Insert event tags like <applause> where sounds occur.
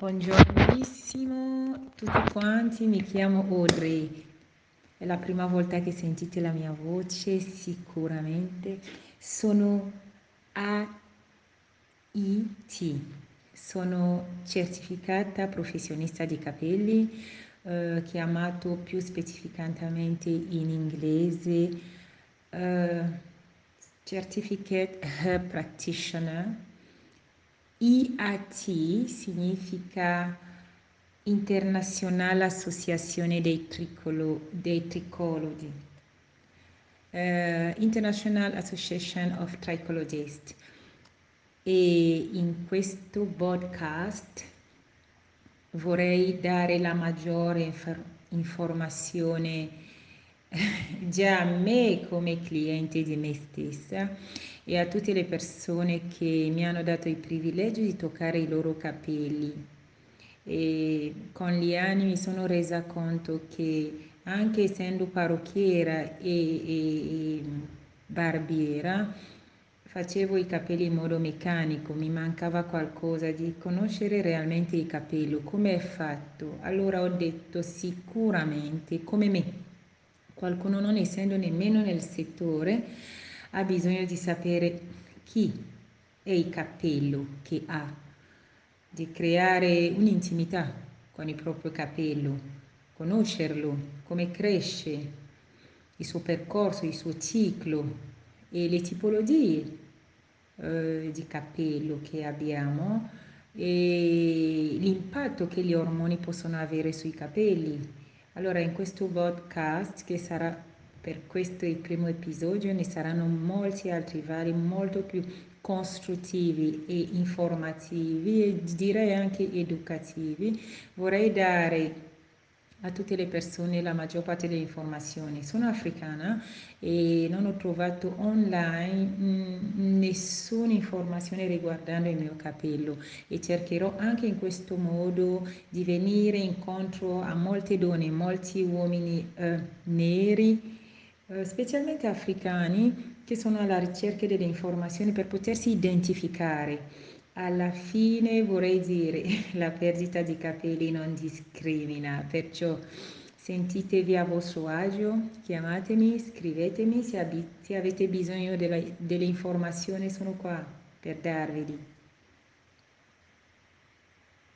Buongiornissimo tutti quanti, mi chiamo Audrey. È la prima volta che sentite la mia voce, sicuramente. Sono AIT, sono certificata professionista di capelli, eh, chiamato più specificatamente in inglese eh, Certificate Hair Practitioner IAT significa Internazionale Associazione dei, Tricolo, dei Tricologi, uh, International Association of Trichologists. E in questo podcast vorrei dare la maggiore infor- informazione <laughs> già a me come cliente di me stessa e a tutte le persone che mi hanno dato il privilegio di toccare i loro capelli. E con gli anni mi sono resa conto che anche essendo parrucchiera e, e, e barbiera, facevo i capelli in modo meccanico, mi mancava qualcosa di conoscere realmente il capello, come è fatto. Allora ho detto sicuramente, come me, qualcuno non essendo nemmeno nel settore, ha bisogno di sapere chi è il capello che ha, di creare un'intimità con il proprio capello, conoscerlo, come cresce, il suo percorso, il suo ciclo e le tipologie eh, di capello che abbiamo e l'impatto che gli ormoni possono avere sui capelli. Allora in questo podcast che sarà per questo il primo episodio ne saranno molti altri vari molto più costruttivi e informativi e direi anche educativi. Vorrei dare a tutte le persone la maggior parte delle informazioni. Sono africana e non ho trovato online mh, nessuna informazione riguardante il mio capello e cercherò anche in questo modo di venire incontro a molte donne, molti uomini eh, neri specialmente africani, che sono alla ricerca delle informazioni per potersi identificare. Alla fine vorrei dire, <laughs> la perdita di capelli non discrimina, perciò sentitevi a vostro agio, chiamatemi, scrivetemi, se, se avete bisogno della, delle informazioni sono qua per darveli.